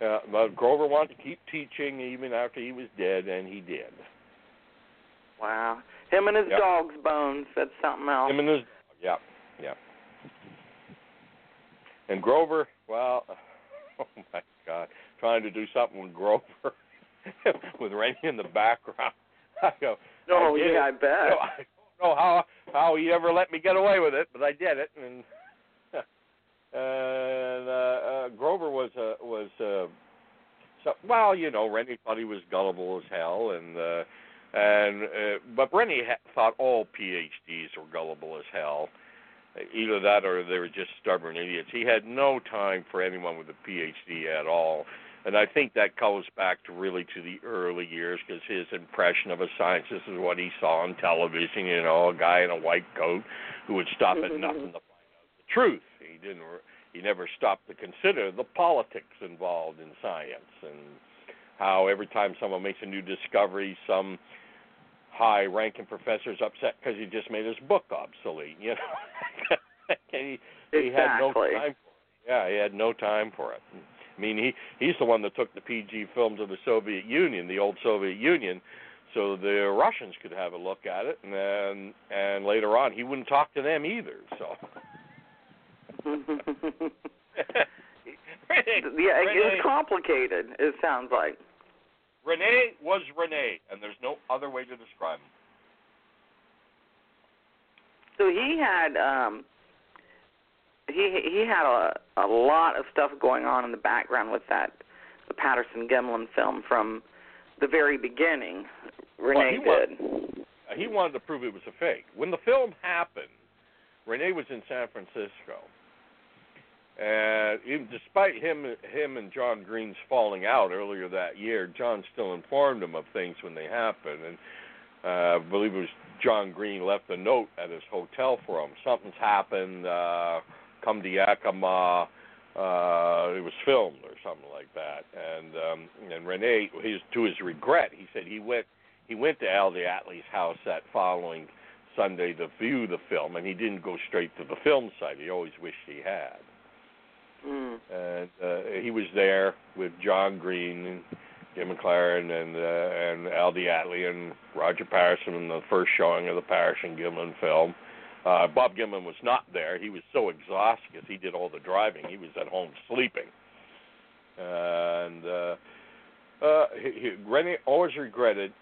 Yeah, but Grover wanted to keep teaching even after he was dead, and he did. Wow. Him and his Yep. dog's bones. That's something else. Him and his, yeah, yeah. And Grover, well, oh my God, trying to do something with Grover with Rene in the background. I go, Oh I yeah, I bet. You know, I don't know how how he ever let me get away with it, but I did it. And and uh, uh, Grover was uh, was uh, so well, you know, Rene thought he was gullible as hell, and uh, and uh, but Rene ha- thought all PhDs were gullible as hell. Either that or they were just stubborn idiots. He had no time for anyone with a PhD at all. And I think that goes back to really to the early years because his impression of a scientist is what he saw on television. You know, a guy in a white coat who would stop at mm-hmm. nothing to find out the truth. He didn't. He never stopped to consider the politics involved in science and how every time someone makes a new discovery, some high-ranking professors upset because he just made his book obsolete. You know, he, he had no time. For it. Yeah, he had no time for it. I mean, he he's the one that took the PG films of the Soviet Union, the old Soviet Union, so the Russians could have a look at it, and then, and later on he wouldn't talk to them either. So. yeah, it, it was complicated. It sounds like. Rene was Rene, and there's no other way to describe him. So he had um he he had a a lot of stuff going on in the background with that the Patterson Gimlin film from the very beginning. Rene he wa- did. Uh, he wanted to prove it was a fake. When the film happened, Rene was in San Francisco, and even despite him him and John Green's falling out earlier that year, John still informed him of things when they happened, and uh, I believe it was John Green left a note at his hotel for him. Something's happened. Uh, come to Yakima. Uh, it was filmed or something like that. And um, and Rene, his to his regret, he said he went he went to Al DeAtley's house that following Sunday to view the film, and he didn't go straight to the film site. He always wished he had. Mm. And uh, he was there with John Green and Jim McClarin and uh, and Al DeAtley and Roger Patterson in the first showing of the Patterson Gimlin film. Uh, Bob Gimlin was not there. He was so exhausted because he did all the driving. He was at home sleeping. And uh, uh, he, he, always regretted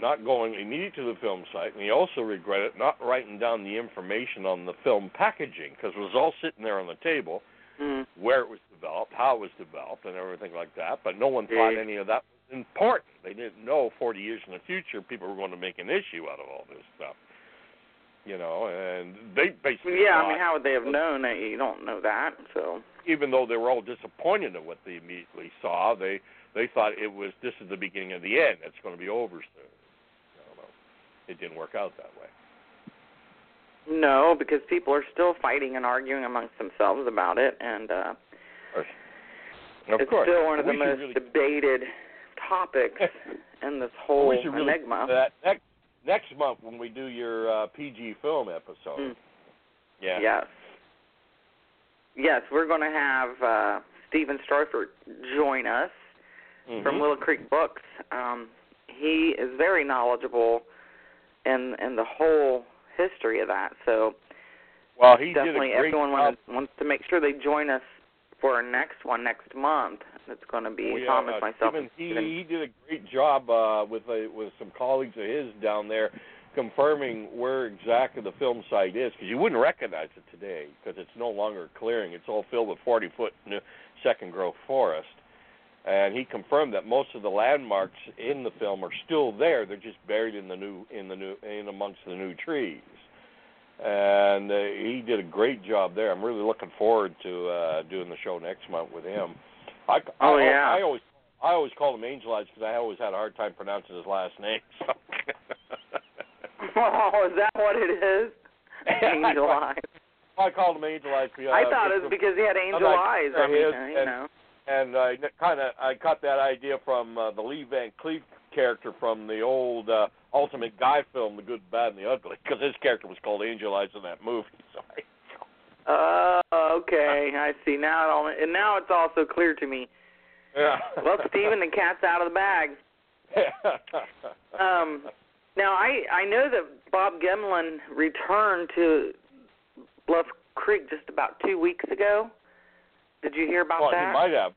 not going immediately to the film site, and he also regretted not writing down the information on the film packaging because it was all sitting there on the table, Mm. where it was developed, how it was developed, and everything like that. But no one thought any of that was important. They didn't know 40 years in the future people were going to make an issue out of all this stuff. You know, and they basically Yeah, I mean, how would they have known that? You don't know that, so. even though they were all disappointed at what they immediately saw, they they thought it was this is the beginning of the end. It's going to be over soon. I don't know. It didn't work out that way. No, because people are still fighting and arguing amongst themselves about it, and uh Of it's course, still one of the we should most really, debated topics in this whole we really enigma. that next next month when we do your uh, PG film episode. Mm. Yeah. Yes. Yes, we're going to have uh Stephen Streufert join us Mhm. from Little Creek Books. Um, he is very knowledgeable in in the whole history of that. So well, he definitely did a great everyone wants, wants to make sure they join us for our next one next month. It's going to be Oh, yeah, Thomas, uh, myself, Stephen, he he did a great job uh, with a, with some colleagues of his down there, confirming where exactly the film site is, because you wouldn't recognize it today, because it's no longer clearing. It's all filled with 40 foot new second growth forest, and he confirmed that most of the landmarks in the film are still there. They're just buried in the new in the new in amongst the new trees. And uh, he did a great job there. I'm really looking forward to uh, doing the show next month with him. I, Oh, I, yeah. I always I always call him Angel Eyes because I always had a hard time pronouncing his last name. So. Oh, is that what it is? Angel eyes. I called him Angel Eyes. Uh, I thought it was because he had angel eyes. I mean, his you know. And I kind of I got that idea from uh, the Lee Van Cleef character from the old uh, Ultimate Guy film, The Good, Bad, and the Ugly, because his character was called Angel Eyes in that movie. So Oh, okay. I see. Now it all and now it's also clear to me. yeah. Well, Stephen, the cat's out of the bag. Um, now I I know that Bob Gimlin returned to Bluff Creek just about two weeks ago. Did you hear about that? well, that? he might have.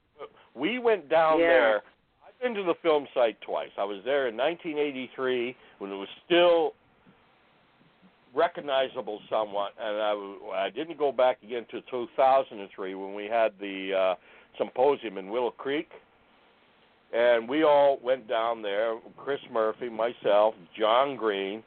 We went down Yeah. there. I've been to the film site twice. I was there in 1983 when it was still recognizable somewhat, and I, I didn't go back again to 2003 when we had the uh, symposium in Willow Creek. And we all went down there. Chris Murphy, myself, John Green.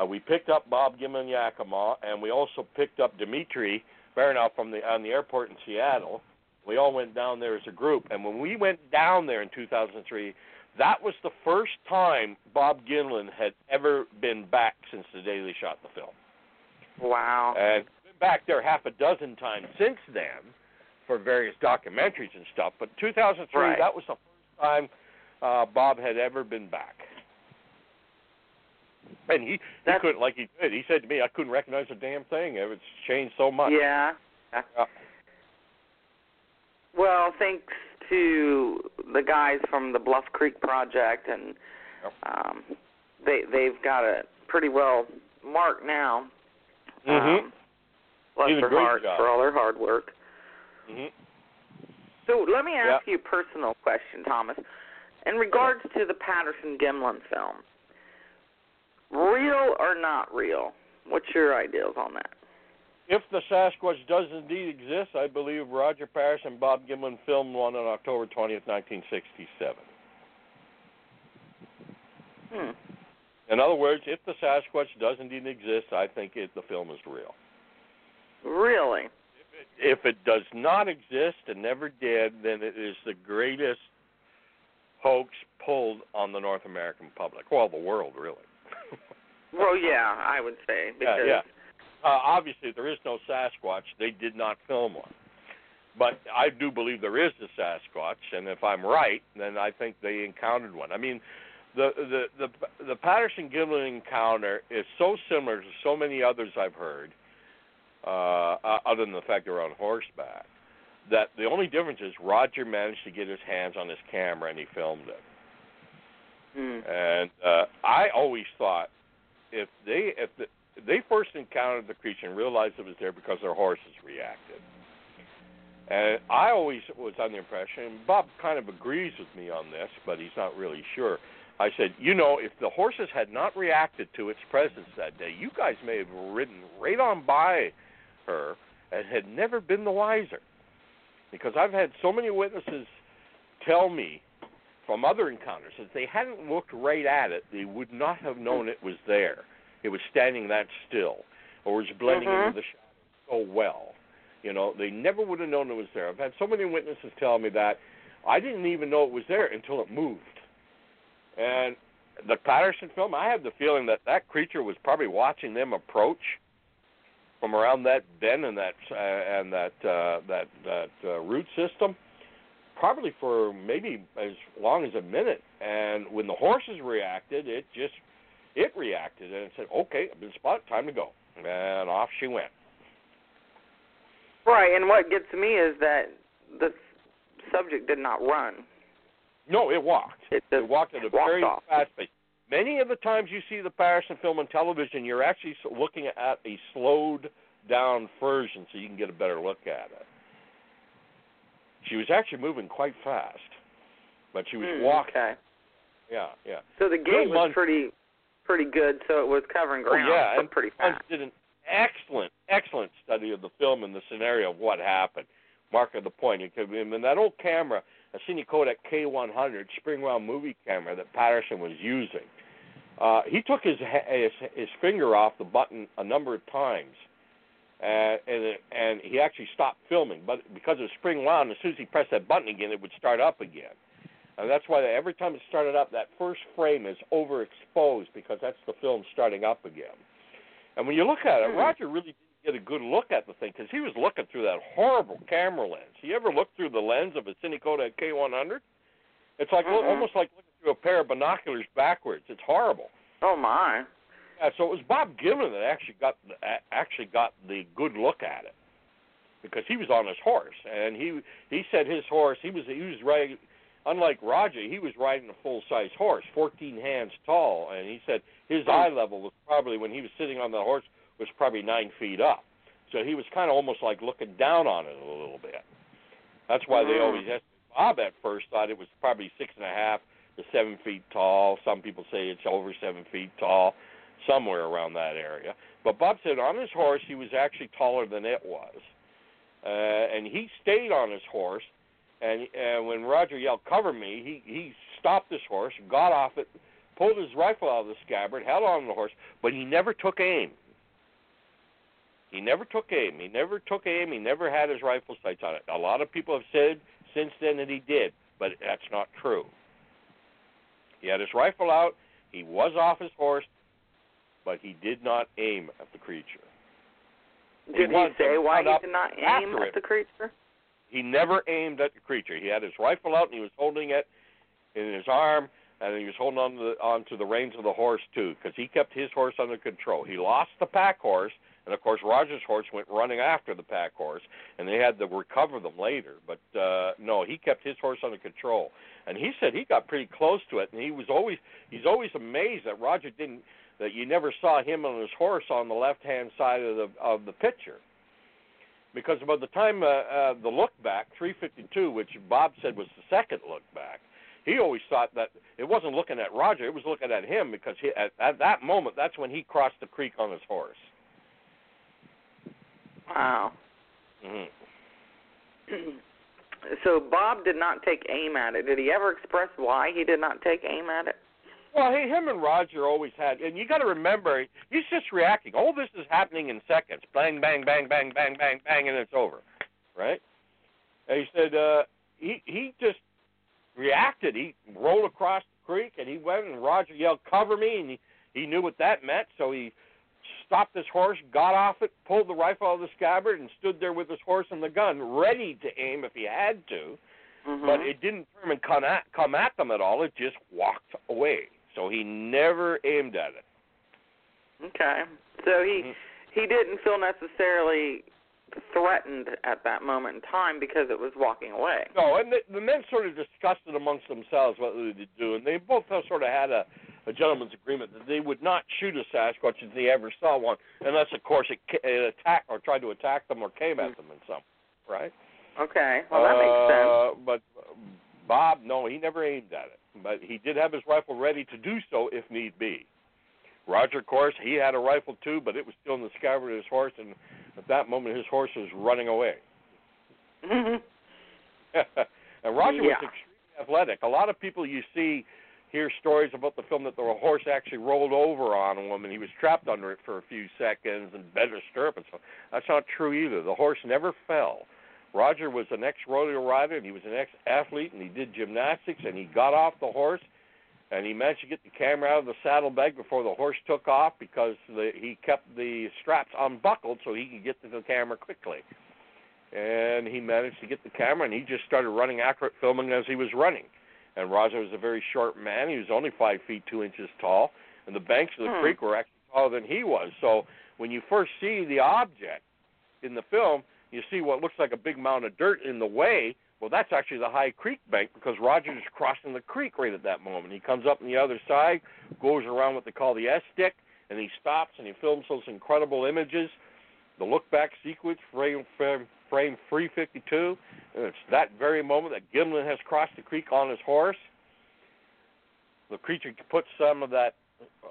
Uh, we picked up Bob Gimlin Yakima, and we also picked up Dimitri Bayanov from the on the airport in Seattle. We all went down there as a group, and when we went down there in 2003, that was the first time Bob Gimlin had ever been back since the they shot the film. wow. And been back there half a dozen times since then for various documentaries and stuff. But 2003, Right. that was the first time uh, Bob had ever been back. And he, he couldn't, like he did. He said to me, "I couldn't recognize a damn thing. It's changed so much." Yeah. Yeah. Well, thanks to the guys from the Bluff Creek Project, and um, they they've got it pretty well marked now. Mhm. Um, bless their hearts job. for all their hard work. hmm So let me ask you a personal question, Thomas. In regards to the Patterson Gimlin film, real or not real? What's your ideas on that? if the Sasquatch does indeed exist, I believe Roger Parris and Bob Gimlin filmed one on October 20th, 1967. Hmm. In other words, if the Sasquatch does indeed exist, I think it, the film is real. Really? If it does not exist and never did, then it is the greatest hoax pulled on the North American public. Well, the world, really. Well, yeah, I would say because yeah, yeah. Uh, obviously, there is no Sasquatch. They did not film one. But I do believe there is a Sasquatch, and if I'm right, then I think they encountered one. I mean, the the the the Patterson Gimlin encounter is so similar to so many others I've heard, uh, uh, other than the fact they're on horseback, that the only difference is Roger managed to get his hands on his camera and he filmed it. Hmm. And uh, I always thought if they if the, they first encountered the creature and realized it was there because their horses reacted. And I always was under the impression, and Bob kind of agrees with me on this, but he's not really sure. I said, you know, if the horses had not reacted to its presence that day, you guys may have ridden right on by her and had never been the wiser. Because I've had so many witnesses tell me from other encounters if they hadn't looked right at it, they would not have known it was there. It was standing that still, or was blending Mhm. into the shadow so well. You know, they never would have known it was there. I've had so many witnesses tell me that I didn't even know it was there until it moved. And the Patterson film, I have the feeling that that creature was probably watching them approach from around that bend and that uh, and that uh, that that uh, root system, probably for maybe as long as a minute. And when the horses reacted, it just it reacted and it said, "Okay, I've been spotted. Time to go." And off she went. Right, and what gets me is that the subject did not run. No, it walked. It It walked at a very off. fast pace. Many of the times you see the Patterson film on television, you're actually looking at a slowed down version so you can get a better look at it. She was actually moving quite fast, but she was Hmm, walking. Okay. Yeah, yeah. So the gate was pretty pretty good, so it was covering ground. Oh, yeah, and pretty fast. did an excellent, excellent study of the film and the scenario of what happened. Mark of the point. It could, and that old camera, a Cine Kodak K100 spring movie camera that Patterson was using, uh, he took his, his his finger off the button a number of times, uh, and and he actually stopped filming. But because it was spring wound, as soon as he pressed that button again, it would start up again. And that's why every time it started up, that first frame is overexposed because that's the film starting up again. And when you look at it, Hmm. Roger really didn't get a good look at the thing because he was looking through that horrible camera lens. You ever look through the lens of a Cine Kodak K100? It's like Mhm. almost like looking through a pair of binoculars backwards. It's horrible. Oh my. Yeah, so it was Bob Gimlin that actually got the, actually got the good look at it because he was on his horse and he he said his horse he was he was riding unlike Roger he was riding a full size horse 14 hands tall and he said his eye level was probably when he was sitting on the horse was probably nine feet up. So he was kind of almost like looking down on it a little bit. That's why they Mhm. always asked Bob at first thought it was probably six and a half to seven feet tall. Some people say it's over seven feet tall somewhere around that area. But Bob said on his horse he was actually taller than it was, uh, and he stayed on his horse. And and when Roger yelled "Cover me," he he stopped his horse, got off it, pulled his rifle out of the scabbard, held on the horse, but he never took aim. He never took aim. He never took aim. He never had his rifle sights on it. A lot of people have said since then that he did, but that's not true. He had his rifle out. He was off his horse, but he did not aim at the creature. Did he to say why he did not aim at the creature? He never aimed at the creature. He had his rifle out and he was holding it in his arm, and he was holding on to the, onto the reins of the horse too, because he kept his horse under control. He lost the pack horse, and of course Roger's horse went running after the pack horse, and they had to recover them later. But uh, no, he kept his horse under control, and he said he got pretty close to it, and he was always he's always amazed that Roger didn't that you never saw him on his horse on the left hand side of the of the picture because by the time uh, uh, the look back 352 which bob said was the second look back he always thought that it wasn't looking at roger it was looking at him because he, at, at that moment that's when he crossed the creek on his horse Wow. hmm so Bob did not take aim at it. Did he ever express why he did not take aim at it? Well, hey, him and Roger always had, and you got to remember, he's just reacting. All this is happening in seconds. Bang, bang, bang, bang, bang, bang, bang, and it's over, right? And he said uh, he he just reacted. He rolled across the creek, and he went, and Roger yelled, "Cover me!" and he he knew what that meant, so he stopped his horse, got off it, pulled the rifle out of the scabbard, and stood there with his horse and the gun, ready to aim if he had to. Mm-hmm. But it didn't turn and come at come at them at all. It just walked away. So he never aimed at it. Okay. So he Mhm. he didn't feel necessarily threatened at that moment in time because it was walking away. No, and the, the men sort of discussed it amongst themselves what they would do, and they both sort of had a, a gentleman's agreement that they would not shoot a Sasquatch if they ever saw one, unless, of course, it, it attacked or tried to attack them or came at them in some, right? Okay. Well, that makes sense. Uh, But Bob, no, he never aimed at it. But he did have his rifle ready to do so if need be. Roger, of course, he had a rifle too, but it was still in the scabbard of his horse, and at that moment his horse was running away. Mm-hmm. and Roger was extremely athletic. A lot of people you see hear stories about the film that the horse actually rolled over on a woman. He was trapped under it for a few seconds and bent a stirrup and so. That's not true either. The horse never fell. Roger was an ex-rodeo rider and he was an ex-athlete and he did gymnastics and he got off the horse and he managed to get the camera out of the saddlebag before the horse took off because the, he kept the straps unbuckled so he could get to the camera quickly. And he managed to get the camera and he just started running after it, filming as he was running. And Roger was a very short man. He was only five feet two inches tall, and the banks of the Hmm. creek were actually taller than he was. So when you first see the object in the film, you see what looks like a big mound of dirt in the way. Well, that's actually the high creek bank because Roger is crossing the creek right at that moment. He comes up on the other side, goes around what they call the S stick, and he stops and he films those incredible images. The look back sequence, frame, frame, frame 352. And it's that very moment that Gimlin has crossed the creek on his horse. The creature puts some of that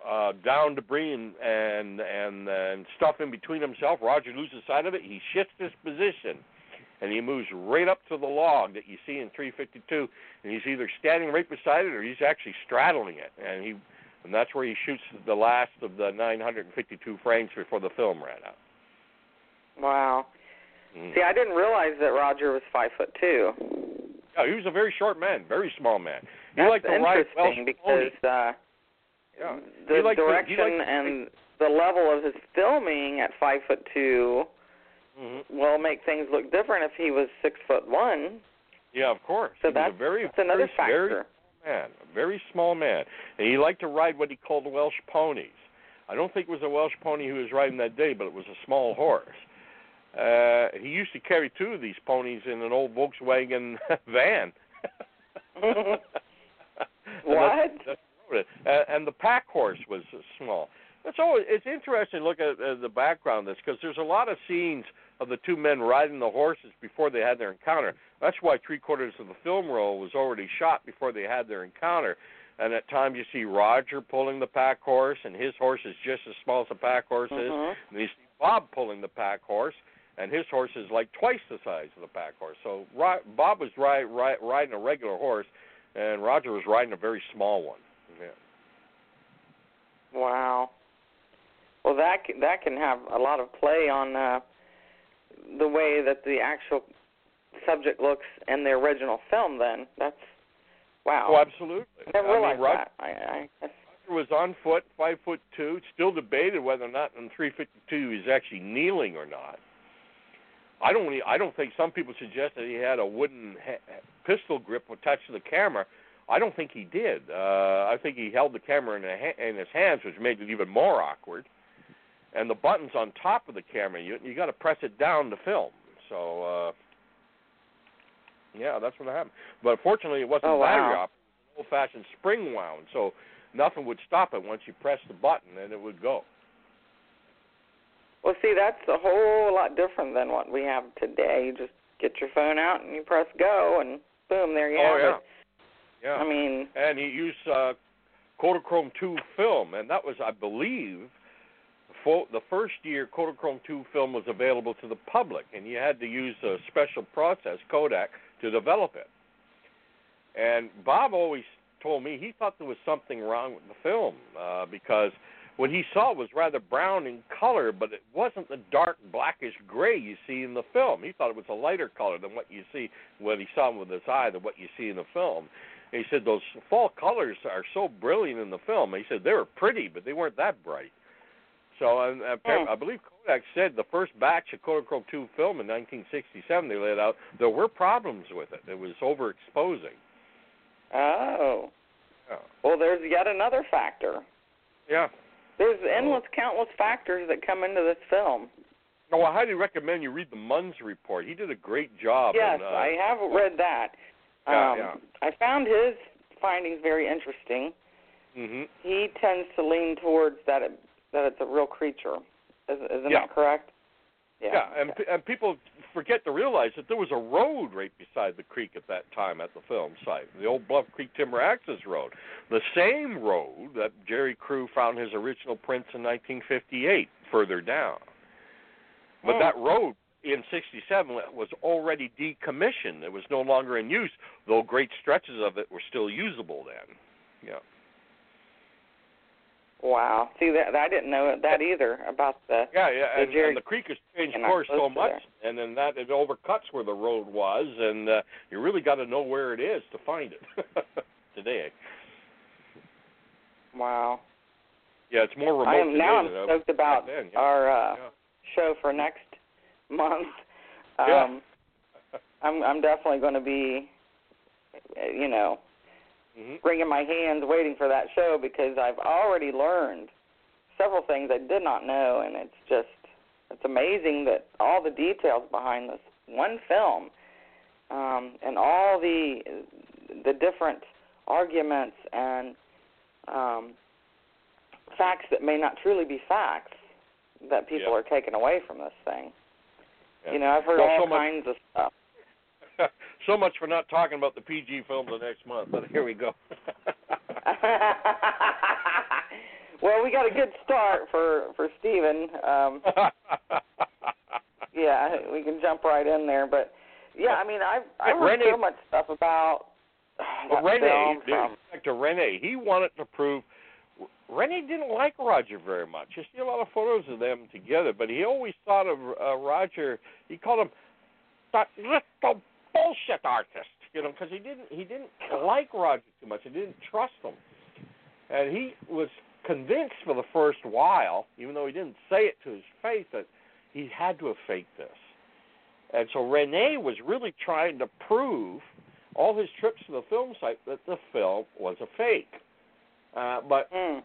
uh, down debris and, and and and stuff in between himself. Roger loses sight of it. He shifts his position, and he moves right up to the log that you see in 352. And he's either standing right beside it or he's actually straddling it. And he and that's where he shoots the last of the 952 frames before the film ran out. Wow. Mm. See, I didn't realize that Roger was five foot two. Yeah, he was a very short man, very small man. He That's liked to ride interesting because uh, Yeah. the He liked to- he direction liked to- and the level of his filming at five foot two Mhm. will make things look different if he was six foot one. Yeah, of course. So he that's, a very, that's another very, very factor. small man, a very small man, and he liked to ride what he called Welsh ponies. I don't think it was a Welsh pony he was riding that day, but it was a small horse. Uh, he used to carry two of these ponies in an old Volkswagen van. What? That's, that's it- uh, and the pack horse was small. It's always it's interesting to look at uh, the background of this because there's a lot of scenes of the two men riding the horses before they had their encounter. That's why three quarters of the film roll was already shot before they had their encounter. And at times you see Roger pulling the pack horse, and his horse is just as small as the pack horse is. Mhm. And you see Bob pulling the pack horse, and his horse is like twice the size of the pack horse. So Ro- Bob was ri- ri- riding a regular horse, and Roger was riding a very small one. Wow. Well, that can, that can have a lot of play on uh, the way that the actual subject looks in the original film. Then that's wow. Oh, absolutely. I never I mean, Roger, that. I, I, Roger was on foot, five foot two. Still debated whether or not in 352 he's actually kneeling or not. I don't. I don't think some people suggest that he had a wooden ha- pistol grip attached to the camera. I don't think he did. Uh, I think he held the camera in, ha- in his hands, which made it even more awkward. And the buttons on top of the camera, you you got to press it down to film. So uh, yeah, that's what happened. But fortunately, it wasn't Oh, wow. battery operated. Old-fashioned spring wound, so nothing would stop it once you pressed the button, and it would go. well, see, that's a whole lot different than what we have today. You just get your phone out and you press go, and boom, there you oh have yeah, it. Yeah. I mean, and he used uh, Kodachrome 2 film, and that was, I believe, fo- the first year Kodachrome 2 film was available to the public, and you had to use a special process, Kodak, to develop it. And Bob always told me he thought there was something wrong with the film uh, because what he saw was rather brown in color, but it wasn't the dark blackish gray you see in the film. He thought it was a lighter color than what you see when he saw with his eye than what you see in the film. He said those fall colors are so brilliant in the film. He said they were pretty, but they weren't that bright. So and, uh, Hmm. I believe Kodak said the first batch of Kodachrome 2 film in 1967 they laid out there were problems with it. It was overexposing. Oh. Yeah. Well, there's yet another factor. Yeah. There's endless, countless factors that come into this film. No, I highly recommend you read the Munns report. He did a great job. yes, in, uh, I have read that. Yeah, um, yeah. I found his findings very interesting. hmm He tends to lean towards that it, that it's a real creature. Is, isn't Yeah. that correct? Yeah, and okay. pe- and people forget to realize that there was a road right beside the creek at that time at the film site, the old Bluff Creek Timber Access Road, the same road that Jerry Crew found his original prints in 1958 further down. But Hmm. that road in 67 was already decommissioned. It was no longer in use, though great stretches of it were still usable then. Yeah. Wow. See that I didn't know that either about the. Yeah, yeah, So and, Jerry- and the creek has changed course so much, and then that it overcuts where the road was, and uh, you really got to know where it is to find it today. Wow. Yeah, it's more remote I am today now. I'm than it was stoked about then. Yeah. our uh, yeah. show for next month. Um, Yeah. I'm I'm definitely going to be, you know, hmm wringing my hands waiting for that show because I've already learned several things I did not know, and it's just it's amazing that all the details behind this one film, um, and all the the different arguments and um, facts that may not truly be facts that people Yeah. are taking away from this thing. Yeah. You know, I've heard Well, all so much- kinds of stuff. so much for not talking about the PG film the next month, but here we go. well, we got a good start for for Steven. Um, yeah, we can jump right in there. But yeah, I mean, I've I But heard Rene- so much stuff about Well, Rene, film dude, back to Rene, he wanted to prove. Rene didn't like Roger very much. You see a lot of photos of them together, but he always thought of uh, Roger. He called him that little bullshit artist, you know, because he didn't he didn't like Roger too much. He didn't trust him, and he was convinced for the first while, even though he didn't say it to his face, that he had to have faked this. And so Rene was really trying to prove all his trips to the film site that the film was a fake. Uh, but Mm.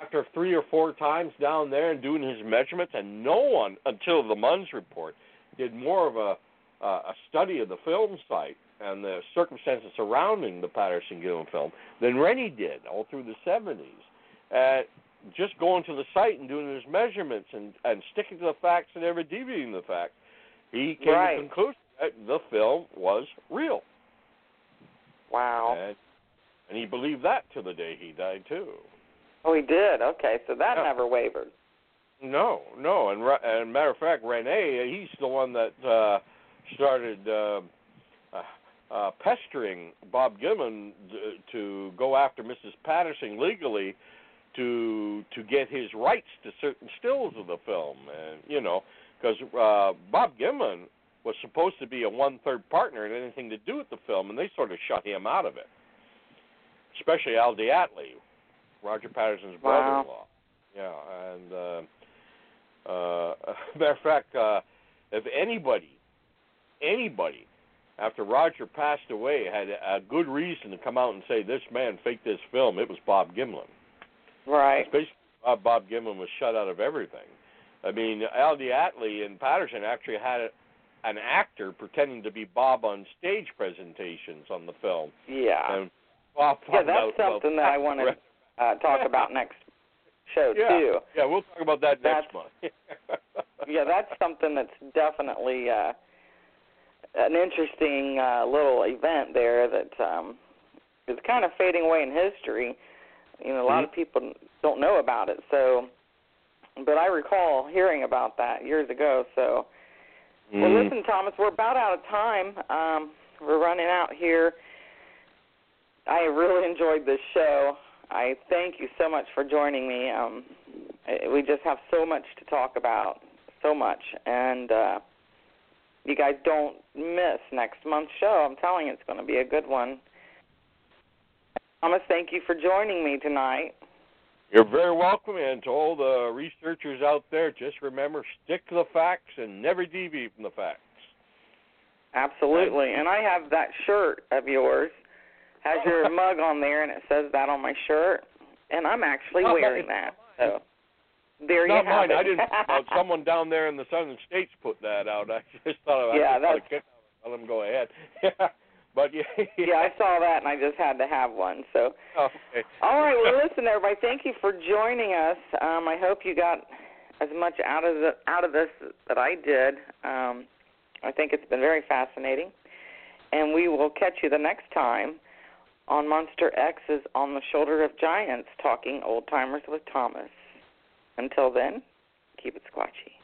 after three or four times down there and doing his measurements, and no one until the Munns report did more of a uh, a study of the film site and the circumstances surrounding the Patterson Gimlin film than Rene did all through the 70s. Uh, just going to the site and doing his measurements and, and sticking to the facts and never deviating the facts, he came Right. to the conclusion that the film was real. Wow. And, and he believed that to the day he died, too. Oh, he did. Okay, so that Yeah. never wavered. No, no, and and matter of fact, Rene, he's the one that uh, started uh, uh, uh, pestering Bob Gimlin to go after Mrs. Patterson legally to to get his rights to certain stills of the film, and you know, because uh, Bob Gimlin was supposed to be a one-third partner in anything to do with the film, and they sort of shut him out of it. Especially Al DeAtley, Roger Patterson's Wow. brother-in-law. Yeah, and uh, uh, matter of fact, uh, if anybody, anybody, after Roger passed away, had a good reason to come out and say this man faked this film, it was Bob Gimlin. Right. Basically, uh, Bob Gimlin was shut out of everything. I mean, Al DeAtley and Patterson actually had a, an actor pretending to be Bob on stage presentations on the film. Yeah. And Bob Yeah, out that's something that I want to uh, talk about next show yeah. too. Yeah, we'll talk about that next month. Yeah, that's something that's definitely uh, an interesting uh, little event there that um, is kind of fading away in history. You know, a lot of people don't know about it. So but I recall hearing about that years ago. So, well, Mm. listen, Thomas, we're about out of time. Um, we're running out here. I really enjoyed this show. I thank you so much for joining me. Um, we just have so much to talk about, so much, and uh, you guys don't miss next month's show. I'm telling you, it's going to be a good one. Thomas, thank you for joining me tonight. You're very welcome, and to all the researchers out there, just remember stick to the facts and never deviate from the facts. Absolutely. And I have that shirt of yours. Has your mug on there and it says that on my shirt. And I'm actually Not wearing mine. that. So there you Not have mine. it. I didn't. Uh, someone down there in the southern states put that out. I just thought I Yeah, just that's- kick. Let them go ahead. Yeah, but yeah. yeah, I saw that and I just had to have one. So Okay. all right, well listen everybody, thank you for joining us. Um I hope you got as much out of the out of this that I did. Um I think it's been very fascinating. And we will catch you the next time on Monster X's On the Shoulder of Giants talking old timers with Thomas. Until then, keep it squatchy.